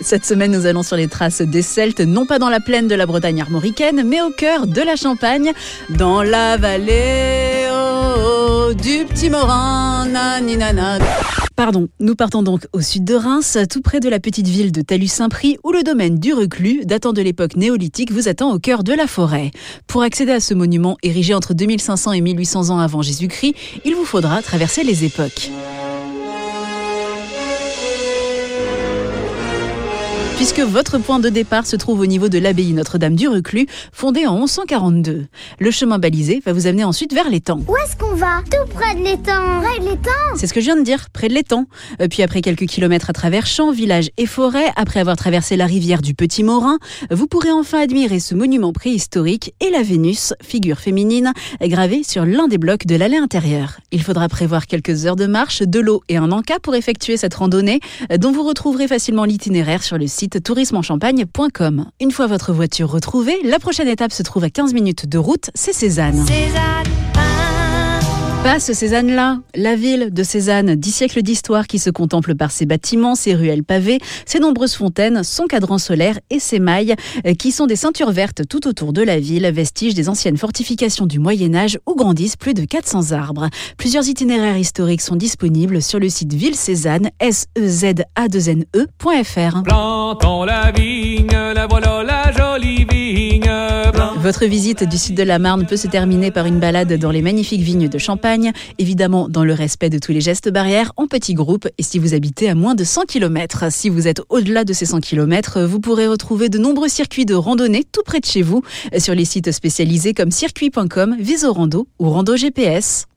Cette semaine, nous allons sur les traces des Celtes, non pas dans la plaine de la Bretagne armoricaine, mais au cœur de la Champagne, dans la vallée oh, du Petit Morin. Pardon, nous partons donc au sud de Reims, tout près de la petite ville de Talus-Saint-Prix, où le domaine du Reclus, datant de l'époque néolithique, vous attend au cœur de la forêt. Pour accéder à ce monument érigé entre 2500 et 1800 ans avant Jésus-Christ, il vous faudra traverser les époques. Puisque votre point de départ se trouve au niveau de l'abbaye Notre-Dame du Reclus, fondée en 1142. Le chemin balisé va vous amener ensuite vers l'étang. Où est-ce qu'on va? Tout près de l'étang. Près de l'étang? C'est ce que je viens de dire, près de l'étang. Euh, puis après quelques kilomètres à travers champs, villages et forêts, après avoir traversé la rivière du Petit Morin, vous pourrez enfin admirer ce monument préhistorique et la Vénus, figure féminine, gravée sur l'un des blocs de l'allée intérieure. Il faudra prévoir quelques heures de marche, de l'eau et un encas pour effectuer cette randonnée, euh, dont vous retrouverez facilement l'itinéraire sur le site tourismeenchampagne.com. Une fois votre voiture retrouvée, la prochaine étape se trouve à 15 minutes de route, c'est Cézanne. Cézanne. Passe Cézanne-là, la ville de Cézanne, dix siècles d'histoire qui se contemple par ses bâtiments, ses ruelles pavées, ses nombreuses fontaines, son cadran solaire et ses mailles, euh, qui sont des ceintures vertes tout autour de la ville, vestiges des anciennes fortifications du Moyen Âge où grandissent plus de 400 arbres. Plusieurs itinéraires historiques sont disponibles sur le site ville Cézanne, e z a 2 n efr Plantons la vigne, la voilà. Votre visite du sud de la Marne peut se terminer par une balade dans les magnifiques vignes de Champagne, évidemment dans le respect de tous les gestes barrières, en petits groupes et si vous habitez à moins de 100 km. Si vous êtes au-delà de ces 100 km, vous pourrez retrouver de nombreux circuits de randonnée tout près de chez vous sur les sites spécialisés comme circuit.com, Visorando ou Rando GPS.